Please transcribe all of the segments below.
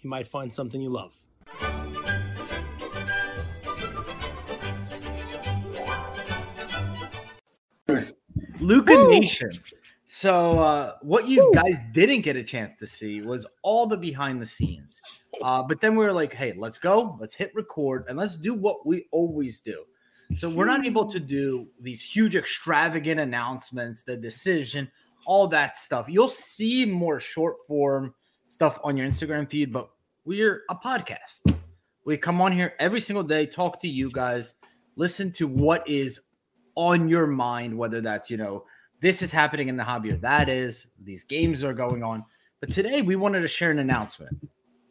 You might find something you love. Luca Nation. So, uh, what you guys didn't get a chance to see was all the behind the scenes. Uh, but then we were like, hey, let's go, let's hit record, and let's do what we always do. So, we're not able to do these huge, extravagant announcements, the decision, all that stuff. You'll see more short form stuff on your Instagram feed, but we're a podcast. We come on here every single day, talk to you guys, listen to what is on your mind, whether that's, you know, this is happening in the hobby or that is, these games are going on. But today we wanted to share an announcement,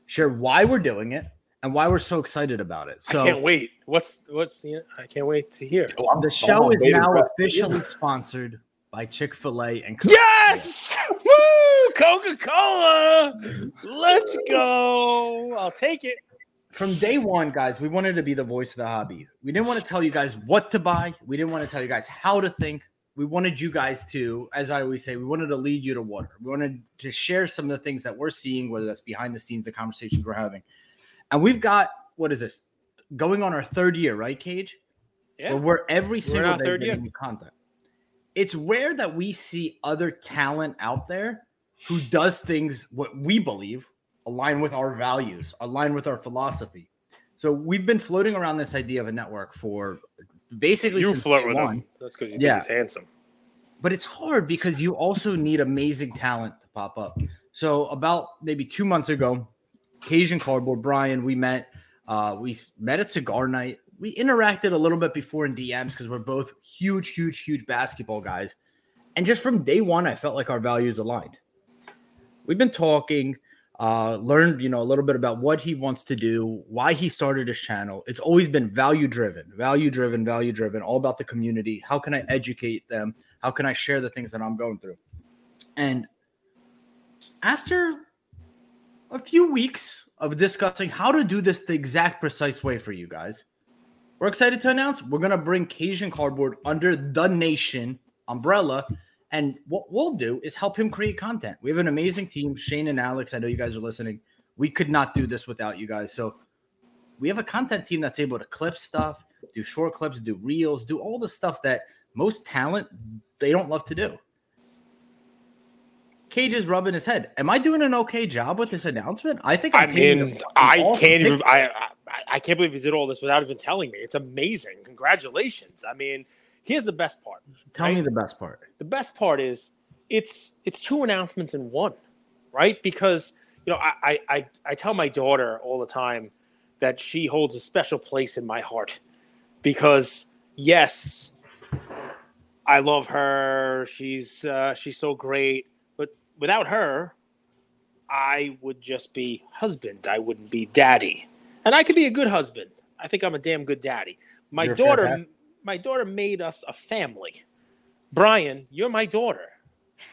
share why we're doing it and why we're so excited about it. So I can't wait. What's what's the? I can't wait to hear. the show is now officially sponsored by Chick Fil A and Coke. Yes, Woo! Coca Cola. Let's go. I'll take it. From day one, guys, we wanted to be the voice of the hobby. We didn't want to tell you guys what to buy. We didn't want to tell you guys how to think. We wanted you guys to, as I always say, we wanted to lead you to water. We wanted to share some of the things that we're seeing, whether that's behind the scenes, the conversations we're having. And we've got what is this? Going on our third year, right, Cage? Yeah. Where we're every single our day third getting year. new content. It's rare that we see other talent out there who does things what we believe align with our values, align with our philosophy. So we've been floating around this idea of a network for basically You since flirt day with one. him. That's because you Yeah. think he's handsome. But it's hard because you also need amazing talent to pop up. So about maybe two months ago, Cajun Cardboard, Brian, we met. Uh, we met at Cigar Night. We interacted a little bit before in DMs because we're both huge, huge, huge basketball guys. And just from day one, I felt like our values aligned. We've been talking, uh, learned, you know, a little bit about what he wants to do, why he started his channel. It's always been value driven, value driven, value driven, all about the community. How can I educate them? How can I share the things that I'm going through? And after a few weeks of discussing how to do this the exact precise way for you guys, we're excited to announce we're going to bring Cajun Cardboard under the Nation umbrella. And what we'll do is help him create content. We have an amazing team, Shane and Alex. I know you guys are listening. We could not do this without you guys. So we have a content team that's able to clip stuff, do short clips, do reels, do all the stuff that most talent they don't love to do. Cage is rubbing his head. Am I doing an okay job with this announcement? I think I I'm paying mean, I can't even. I, I I can't believe you did all this without even telling me. It's amazing. Congratulations. I mean, here's the best part. Tell me the best part. the best part is it's it's two announcements in one, right? Because you know, I I I, I tell my daughter all the time that she holds a special place in my heart because yes, I love her. She's uh, she's so great, but without her, I would just be husband. I wouldn't be daddy, and I could be a good husband. I think I'm a damn good daddy. My You're daughter, my daughter made us a family. Brian, you're my daughter.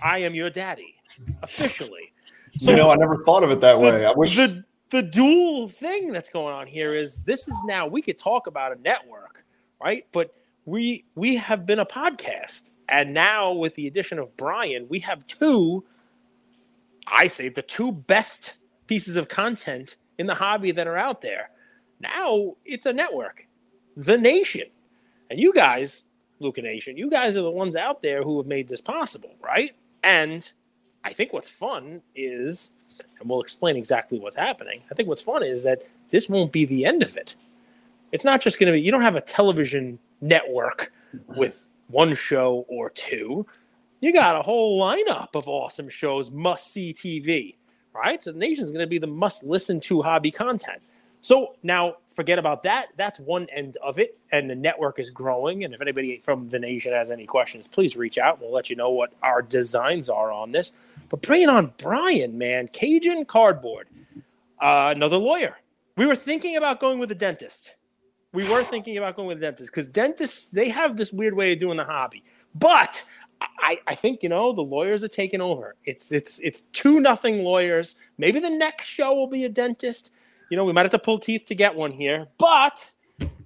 I am your daddy, officially. you know, I never thought of it that way. I wish. the the dual thing that's going on here is this is now we could talk about a network, right? But we we have been a podcast, and now with the addition of Brian, we have two. I say the two best pieces of content in the hobby that are out there. Now it's a network, the Nation, and you guys, Luca Nation, you guys are the ones out there who have made this possible, right? And I think what's fun is, and we'll explain exactly what's happening. I think what's fun is that this won't be the end of it. It's not just going to be, you don't have a television network with one show or two. You got a whole lineup of awesome shows, must see TV, right? So the nation is going to be the must listen to hobby content. So now forget about that. That's one end of it. And the network is growing. And if anybody from the nation has any questions, please reach out. We'll let you know what our designs are on this. But bringing on Brian, man, Cajun Cardboard. uh, another lawyer. We were thinking about going with a dentist. We were thinking about going with a dentist because dentists they have this weird way of doing the hobby. But I, I think you know the lawyers are taking over. It's it's it's two nothing lawyers. Maybe the next show will be a dentist. You know, we might have to pull teeth to get one here, but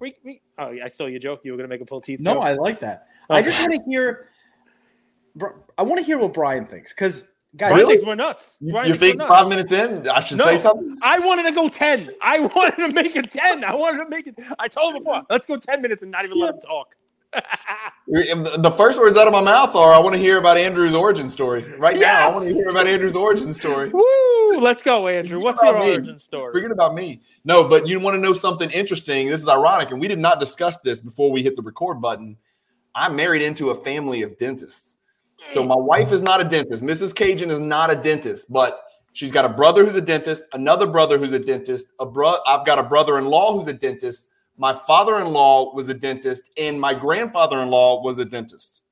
we, we oh, I saw your joke. You were gonna make a pull teeth. No, joke. I like that. Oh. I just want to hear. I want to hear what Brian thinks because guys, Brian Really? thinks we're nuts. You, Brian you think nuts. five minutes in, I should No, say something? I wanted to go 10. I wanted to make it 10. I wanted to make it. I told him before, let's go 10 minutes and not even let him talk. The first words out of my mouth are, I want to hear about Andrew's origin story. Right now, I want to hear about Andrew's origin story. Woo! Let's go, Andrew. What's your me. origin story? Forget about me. No, but you want to know something interesting. This is ironic, and we did not discuss this before we hit the record button. I'm married into a family of dentists. So my wife is not a dentist. Mrs. Cajun is not a dentist, but she's got a brother who's a dentist, another brother who's a dentist, a bro- I've got a brother-in-law who's a dentist. My father-in-law was a dentist, and my grandfather-in-law was a dentist.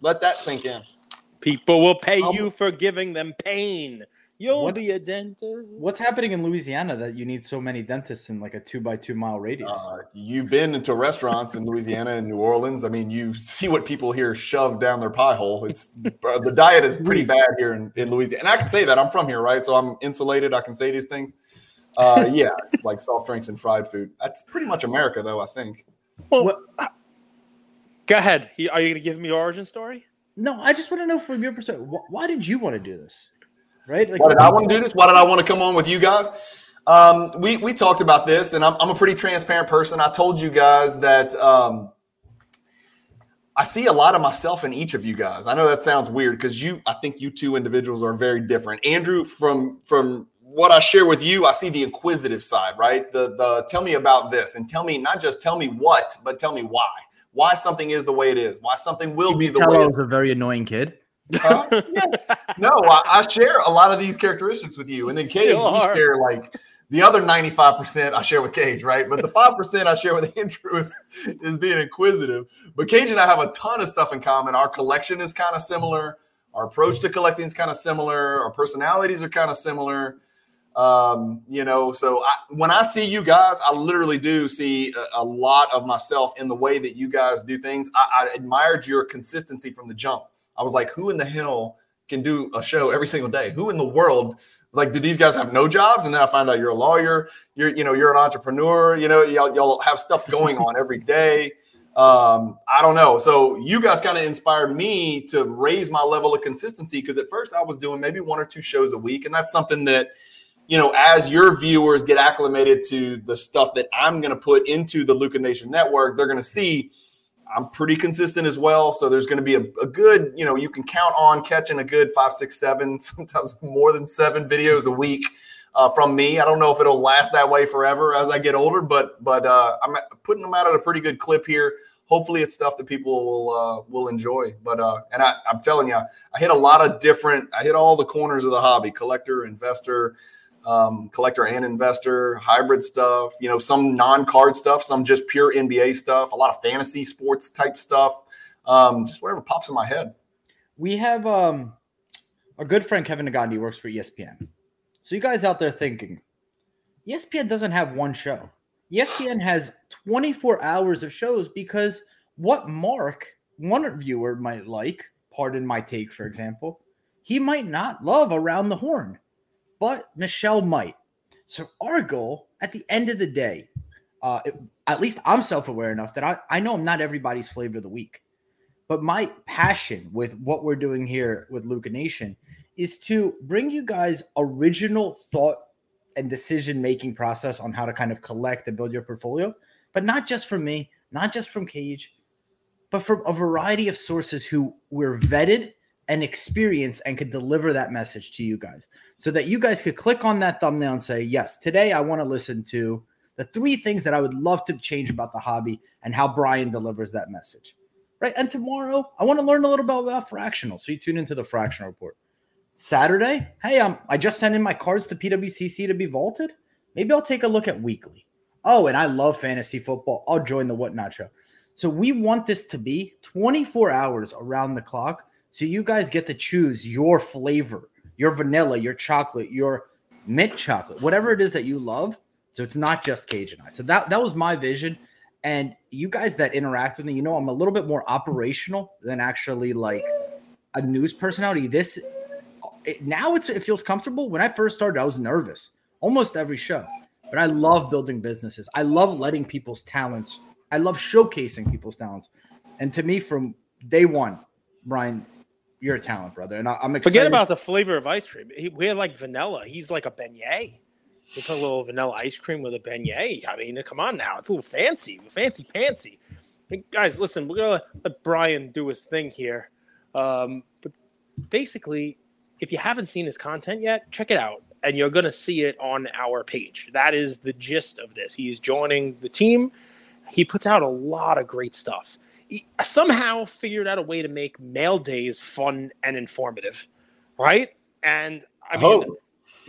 Let that sink in. People will pay Um, you for giving them pain. You'll What- be a dentist. what's happening in Louisiana that you need so many dentists in like a two by two mile radius? Uh, you've been into restaurants in Louisiana and New Orleans. I mean, you see what people here shove down their pie hole. It's the diet is pretty bad here in, in Louisiana, and I can say that I'm from here, right? So I'm insulated. I can say these things. Uh, yeah, it's like soft drinks and fried food. That's pretty much America, though. I think. Well, What- go ahead. Are you going to give me your origin story? no, I just want to know from your perspective, wh- why did you want to do this? Right? Like, Why did I want to do this? Why did I want to come on with you guys? Um, we we talked about this, and I'm, I'm a pretty transparent person. I told you guys that um, I see a lot of myself in each of you guys. I know that sounds weird because you, I think you two individuals are very different. Andrew, from from what I share with you, I see the inquisitive side, right? The the tell me about this, and tell me not just tell me what, but tell me why. Why something is the way it is. Why something will Can be you the tell way. I was a very annoying kid? Huh? Yeah. No, I, I share a lot of these characteristics with you, and then Cage, Still we are. share like the other ninety-five percent I share with Cage, right? But the five percent I share with Andrew is, is being inquisitive. But Cage and I have a ton of stuff in common. Our collection is kind of similar. Our approach to collecting is kind of similar. Our personalities are kind of similar. Um, you know, so I, when I see you guys, I literally do see a, a lot of myself in the way that you guys do things. I, I admired your consistency from the jump. I was like, who in the hell can do a show every single day? Who in the world? Like, do these guys have no jobs? And then I find out you're a lawyer. You're, you know, you're an entrepreneur. You know, y'all, y'all have stuff going on every day. Um, I don't know. So you guys kind of inspired me to raise my level of consistency because at first I was doing maybe one or two shows a week, and that's something that you know, as your viewers get acclimated to the stuff that I'm going to put into the Luca Nation network, they're going to see I'm pretty consistent as well. So there's going to be a, a good, you know, you can count on catching a good five, six, seven, sometimes more than seven videos a week uh, from me. I don't know if it'll last that way forever as I get older, but but uh, I'm putting them out at a pretty good clip here. Hopefully, it's stuff that people will uh, will enjoy. But uh, and I, I'm telling you, I hit a lot of different. I hit all the corners of the hobby: collector, investor, um, collector and investor, hybrid stuff, you know, some non-card stuff, some just pure NBA stuff, a lot of fantasy sports type stuff, um, just whatever pops in my head. We have um our good friend Kevin Negandhi works for ESPN. So you guys out there thinking, ESPN doesn't have one show. ESPN has 24 hours of shows because what Mark, one viewer might like, pardon my take, for example, he might not love around the horn, but Michelle might. So our goal at the end of the day, uh, it- at least I'm self-aware enough that I, I know I'm not everybody's flavor of the week. But my passion with what we're doing here with Luca Nation is to bring you guys original thought and decision making process on how to kind of collect and build your portfolio, but not just from me, not just from Cage, but from a variety of sources who were vetted and experience and could deliver that message to you guys so that you guys could click on that thumbnail and say, Yes, today I want to listen to the three things that I would love to change about the hobby and how Brian delivers that message right? And tomorrow, I want to learn a little bit about fractional. So you tune into the fractional report. Saturday, hey, um, I just sent in my cards to PWCC to be vaulted. Maybe I'll take a look at weekly. Oh, and I love fantasy football. I'll join the whatnot show. So we want this to be 24 hours around the clock. So you guys get to choose your flavor, your vanilla, your chocolate, your mint chocolate, whatever it is that you love. So it's not just Cajun I. So that that was my vision. And you guys that interact with me, you know, I'm a little bit more operational than actually like a news personality. This it, now it's it feels comfortable. When I first started, I was nervous almost every show, but I love building businesses. I love letting people's talents. I love showcasing people's talents. And to me, from day one, Brian, you're a talent, brother, and I, am excited. Forget about the flavor of ice cream. He, we had like vanilla. He's like a beignet. We put a little vanilla ice cream with a beignet. I mean, come on now, it's a little fancy, fancy pantsy. Hey, guys, listen, we're gonna let Brian do his thing here. Um, but basically, if you haven't seen his content yet, check it out, and you're gonna see it on our page. That is the gist of this. He's joining the team. He puts out a lot of great stuff. He somehow figured out a way to make mail days fun and informative, right? And I mean, oh.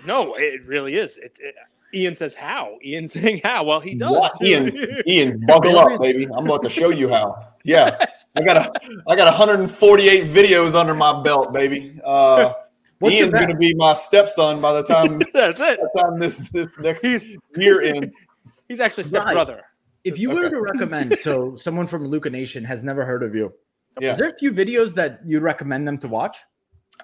no, it really is. It, it, Ian says how. Ian saying how. Well, he does. What? Ian, Ian, buckle up, baby. I'm about to show you how. Yeah, I got a, I got 148 videos under my belt, baby. Uh, Ian's going to be my stepson by the time. That's it. By the time this this next he's, year in. He's actually stepbrother. Right. If you okay. were to recommend, so someone from Luca Nation has never heard of you. Yeah. Is there a few videos that you'd recommend them to watch?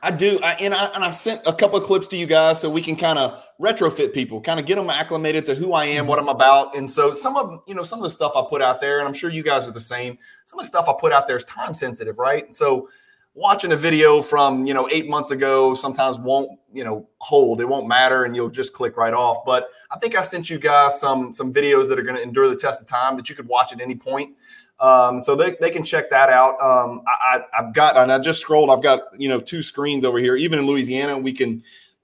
I do, I, and I and I sent a couple of clips to you guys so we can kind of retrofit people, kind of get them acclimated to who I am, what mm-hmm. I'm about, and so some of you know some of the stuff I put out there, and I'm sure you guys are the same. Some of the stuff I put out there is time sensitive, right? So watching a video from you know eight months ago sometimes won't you know hold. It won't matter and you'll just click right off. But i think i sent you guys some some videos that are going to endure the test of time that you could watch at any point. Um, so they, they can check that out. Um, I, I, have got and i just scrolled i've got you know two screens over here. Even in louisiana we can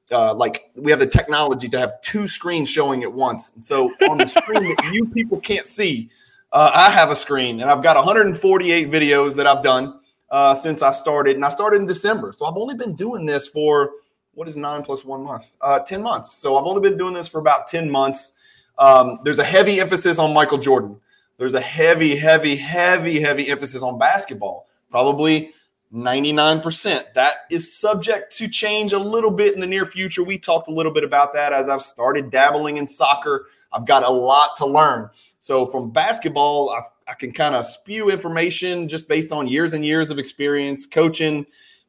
uh, like we have the technology to have two screens showing at once. And so on the screen that you people can't see uh, i have a screen and i've got 148 videos that i've done uh, since I started, and I started in December. So I've only been doing this for what is nine plus one month? Uh, 10 months. So I've only been doing this for about 10 months. Um, there's a heavy emphasis on Michael Jordan. There's a heavy, heavy, heavy, heavy emphasis on basketball. Probably 99%. That is subject to change a little bit in the near future. We talked a little bit about that as I've started dabbling in soccer. I've got a lot to learn. So from basketball, I, I can kind of spew information just based on years and years of experience coaching,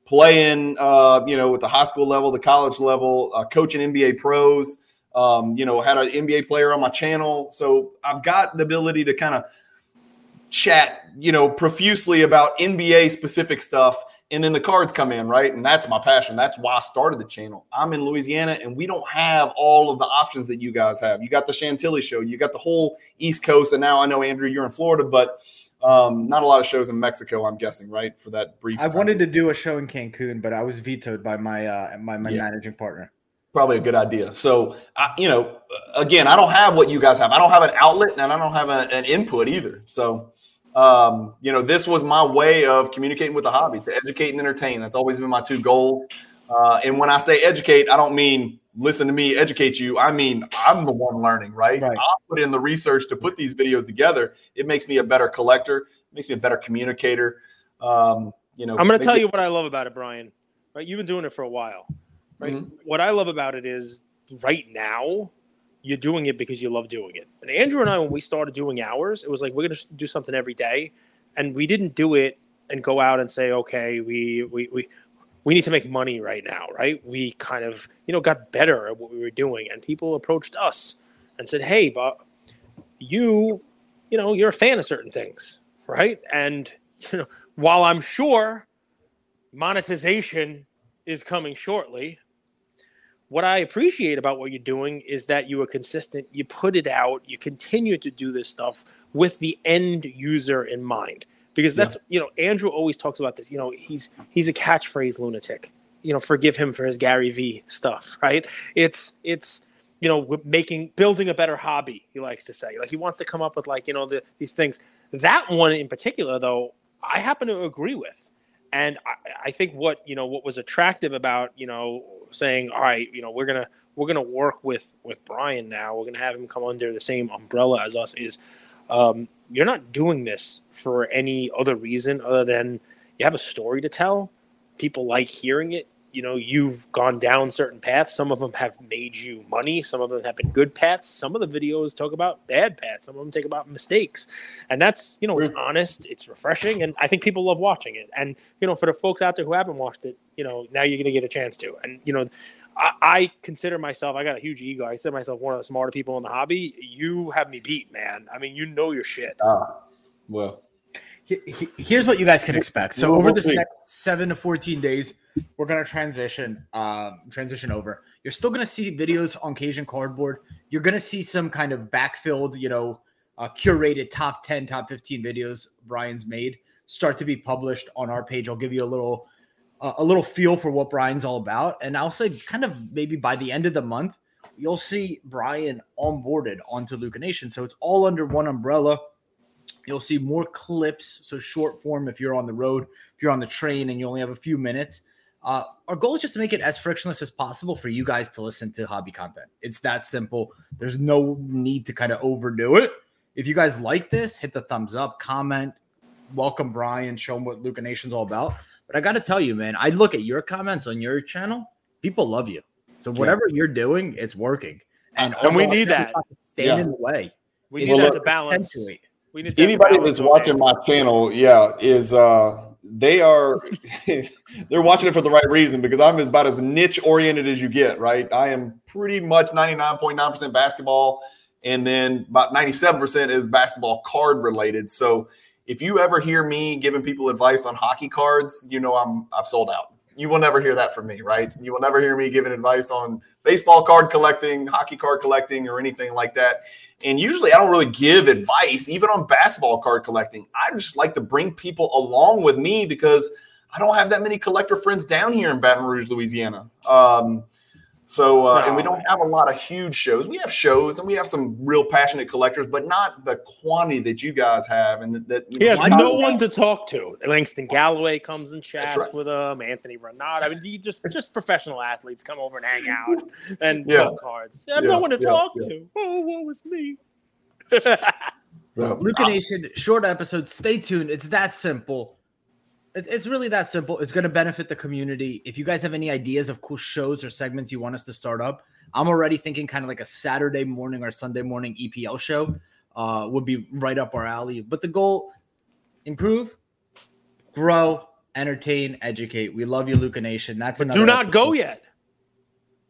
playing, uh, you know, with the high school level, the college level, uh, coaching NBA pros. Um, you know, had an NBA player on my channel, so I've got the ability to kind of chat, you know, profusely about NBA specific stuff and then the cards come in, right? And that's my passion. That's why I started the channel. I'm in Louisiana and we don't have all of the options that you guys have. You got the Chantilly show, you got the whole East Coast, and now I know Andrew, you're in Florida, but um, not a lot of shows in Mexico, I'm guessing, right? For that brief. I time. wanted to do a show in Cancun, but I was vetoed by my uh, my, my yeah. managing partner. Probably a good idea. So, I, you know, again, I don't have what you guys have. I don't have an outlet, and I don't have a, an input either. So, um, you know, this was my way of communicating with the hobby to educate and entertain. That's always been my two goals. Uh, and when I say educate, I don't mean listen to me educate you. I mean, I'm the one learning, right? right. I put in the research to put these videos together. It makes me a better collector, it makes me a better communicator. Um, you know, I'm going to tell you what I love about it, Brian. Right? You've been doing it for a while, right? Mm-hmm. What I love about it is right now, you're doing it because you love doing it. And Andrew and I, when we started doing ours, it was like we're going to do something every day, and we didn't do it and go out and say, okay, we we we we need to make money right now, right? We kind of you know got better at what we were doing, and people approached us and said, hey, but you, you know, you're a fan of certain things, right? And you know, while I'm sure monetization is coming shortly, what I appreciate about what you're doing is that you are consistent, you put it out, you continue to do this stuff with the end user in mind. Because that's yeah. you know, Andrew always talks about this. You know, he's he's a catchphrase lunatic. You know, forgive him for his Gary V stuff, right? It's it's you know, making building a better hobby, he likes to say. Like he wants to come up with like, you know, the, these things. That one in particular, though, I happen to agree with. And I, I think what, you know, what was attractive about, you know, saying, all right, you know, we're gonna we're gonna work with with Brian now. We're gonna have him come under the same umbrella as us. Is um, you're not doing this for any other reason other than you have a story to tell. People like hearing it. You know you've gone down certain paths. Some of them have made you money. Some of them have been good paths. Some of the videos talk about bad paths. Some of them take about mistakes, and that's you know it's honest. It's refreshing, and I think people love watching it. And you know for the folks out there who haven't watched it, you know now you're gonna get a chance to. And you know I, I consider myself. I got a huge ego. I consider myself one of the smarter people in the hobby. You have me beat, man. I mean, you know your shit. Ah, well. Here's what you guys can expect. So over this next seven to fourteen days, we're gonna transition um, transition over. You're still gonna see videos on Cajun Cardboard. You're gonna see some kind of backfilled, you know, uh, curated top ten, top fifteen videos Brian's made start to be published on our page. I'll give you a little uh, a little feel for what Brian's all about, and I'll say kind of maybe by the end of the month, you'll see Brian onboarded onto Luca Nation. So it's all under one umbrella You'll see more clips, so short form if you're on the road, if you're on the train and you only have a few minutes. Uh, our goal is just to make it as frictionless as possible for you guys to listen to hobby content. It's that simple. There's no need to kind of overdo it. If you guys like this, hit the thumbs up, comment, welcome Brian, show him what Luca Nation's all about. But I got to tell you, man, I look at your comments on your channel. People love you. So whatever yeah. you're doing, it's working. And, and we need that. Stand yeah. in the way. We need that to balance. Accentuate. We need anybody that's watching my channel, yeah, is uh they are they're watching it for the right reason because I'm about as niche oriented as you get, right? I am pretty much 99.9% basketball and then about 97% is basketball card related. So if you ever hear me giving people advice on hockey cards, you know I'm I've sold out. You will never hear that from me, right? You will never hear me giving advice on baseball card collecting, hockey card collecting, or anything like that. And usually I don't really give advice, even on basketball card collecting. I just like to bring people along with me because I don't have that many collector friends down here in Baton Rouge, Louisiana. Um, so, uh, and we don't have a lot of huge shows. We have shows and we have some real passionate collectors, but not the quantity that you guys have. And that, that he has no one to talk to. Langston Galloway comes and chats right. with him. Anthony Renard. I mean, just just professional athletes come over and hang out and yeah. talk cards. I have yeah. no one to yeah. talk to. Oh, what was me? Luca Nation, short episode. Stay tuned. It's that simple. It's really that simple. It's going to benefit the community. If you guys have any ideas of cool shows or segments you want us to start up, I'm already thinking kind of like a Saturday morning or Sunday morning EPL show uh, would be right up our alley. But the goal: improve, grow, entertain, educate. We love you, Luca Nation. That's but do not episode. go yet.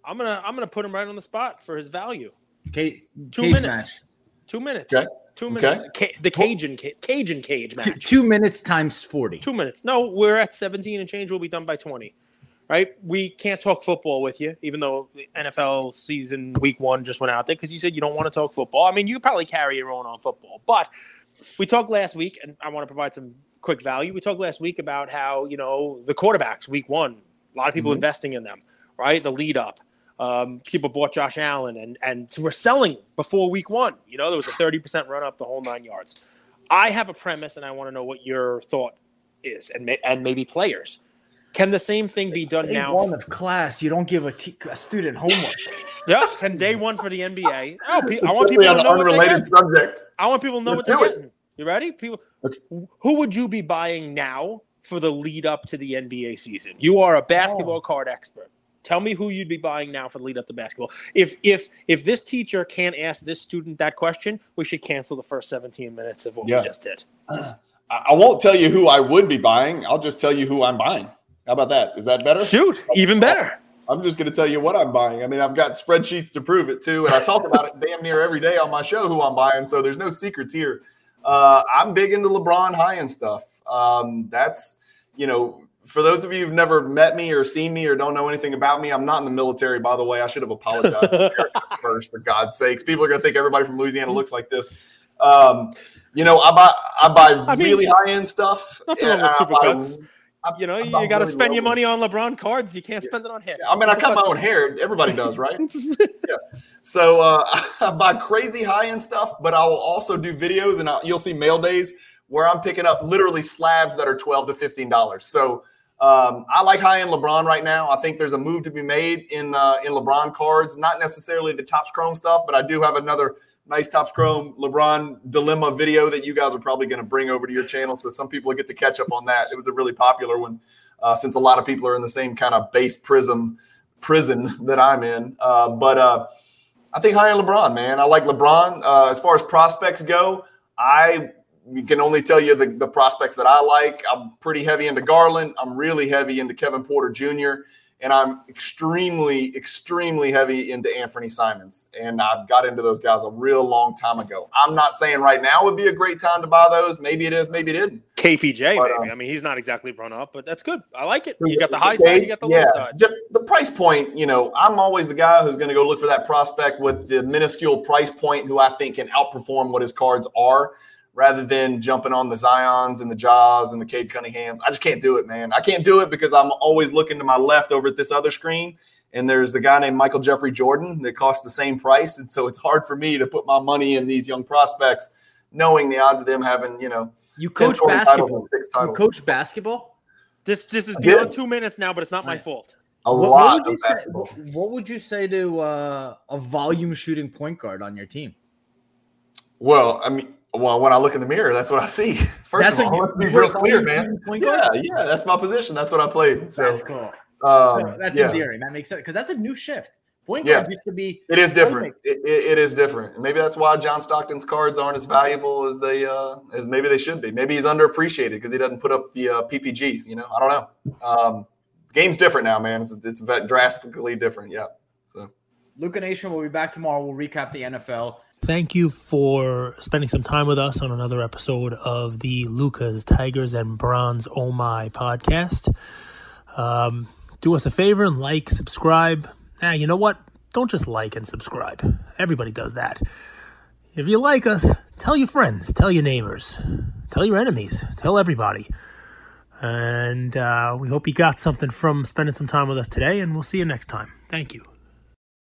I'm gonna I'm gonna put him right on the spot for his value. Okay, two minutes. Match. Two minutes. Okay. Two minutes. Okay. the Cajun Cajun cage match. Two minutes times forty. Two minutes. No, we're at seventeen and change. We'll be done by twenty. Right? We can't talk football with you, even though the NFL season week one just went out there because you said you don't want to talk football. I mean, you probably carry your own on football, but we talked last week, and I want to provide some quick value. We talked last week about how you know the quarterbacks week one, a lot of people mm-hmm. investing in them, right? The lead up. Um, people bought Josh Allen and and were selling before week one. You know, there was a 30% run up the whole nine yards. I have a premise and I want to know what your thought is and, may, and maybe players. Can the same thing be done day now? One of class, you don't give a, t- a student homework. yeah, can day one for the NBA? Oh, I want people to know unrelated subject. I want people to know Let's what they're getting. You ready? People, okay. who would you be buying now for the lead up to the NBA season? You are a basketball oh. card expert. Tell me who you'd be buying now for the lead up to basketball. If if if this teacher can't ask this student that question, we should cancel the first 17 minutes of what yeah. we just did. I won't tell you who I would be buying. I'll just tell you who I'm buying. How about that? Is that better? Shoot, even better. I'm just going to tell you what I'm buying. I mean, I've got spreadsheets to prove it too, and I talk about it damn near every day on my show who I'm buying. So there's no secrets here. Uh, I'm big into LeBron high end stuff. Um, that's you know for those of you who've never met me or seen me or don't know anything about me, I'm not in the military, by the way. I should have apologized first, for God's sakes. People are going to think everybody from Louisiana looks like this. Um, you know, I buy I buy I mean, really high end stuff. Nothing wrong with supercuts. You know, you got to really spend your money on LeBron cards. You can't yeah. spend it on hair. I mean, I cut my own hair. Everybody does, right? yeah. So uh, I buy crazy high end stuff, but I will also do videos, and I'll, you'll see mail days where I'm picking up literally slabs that are twelve to fifteen dollars. So Um, I like high end LeBron right now. I think there's a move to be made in uh, in LeBron cards, not necessarily the Topps Chrome stuff, but I do have another nice Topps Chrome LeBron dilemma video that you guys are probably going to bring over to your channel, so some people get to catch up on that. It was a really popular one, uh, since a lot of people are in the same kind of base prism prison that I'm in. Uh, but uh, I think high end LeBron, man. I like LeBron. Uh, as far as prospects go, I can only tell you the, the prospects that I like. I'm pretty heavy into Garland. I'm really heavy into Kevin Porter Jr. And I'm extremely, extremely heavy into Anfernee Simons. And I've got into those guys a real long time ago. I'm not saying right now would be a great time to buy those. Maybe it is, maybe it isn't. KPJ, But, maybe. um, I mean, he's not exactly run up, but that's good. I like it. You got the high side, you got the yeah, low side. Just the price point, you know, I'm always the guy who's going to go look for that prospect with the minuscule price point who I think can outperform what his cards are rather than jumping on the Zions and the Jaws and the Cade Cunninghams. I just can't do it, man. I can't do it because I'm always looking to my left over at this other screen. And there's a guy named Michael Jeffrey Jordan that costs the same price. And so it's hard for me to put my money in these young prospects, knowing the odds of them having, you know, You coach scoring titles basketball. and six You coach basketball. This this is beyond two minutes now, but it's not my fault. a What, lot what would you of say? basketball. What, what would you say to uh, a volume shooting point guard on your team? Well, I mean, well, when I look in the mirror, that's what I see. First That's of all, let's be real clear, man. Yeah, yeah, that's my position. That's what I played. So, That's cool. um, that's yeah, endearing. That makes sense because that's a new shift. Point Yeah. guard used to be it is different. It, it, it is different. Maybe that's why John Stockton's cards aren't as valuable as they uh, as maybe they should be. Maybe he's underappreciated because he doesn't put up the uh, PPGs. You know, I don't know. Um, game's different now, man. It's it's drastically different. Yeah. So. Luca Nation will be back tomorrow. We'll recap the NFL. Thank you for spending some time with us on another episode of the Lucas, Tigers, and Bronze Oh My podcast. Um, do us a favor and like, subscribe. Now, you know what? Don't just like and subscribe. Everybody does that. If you like us, tell your friends, tell your neighbors, tell your enemies, tell everybody. And uh, we hope you got something from spending some time with us today, and we'll see you next time. Thank you.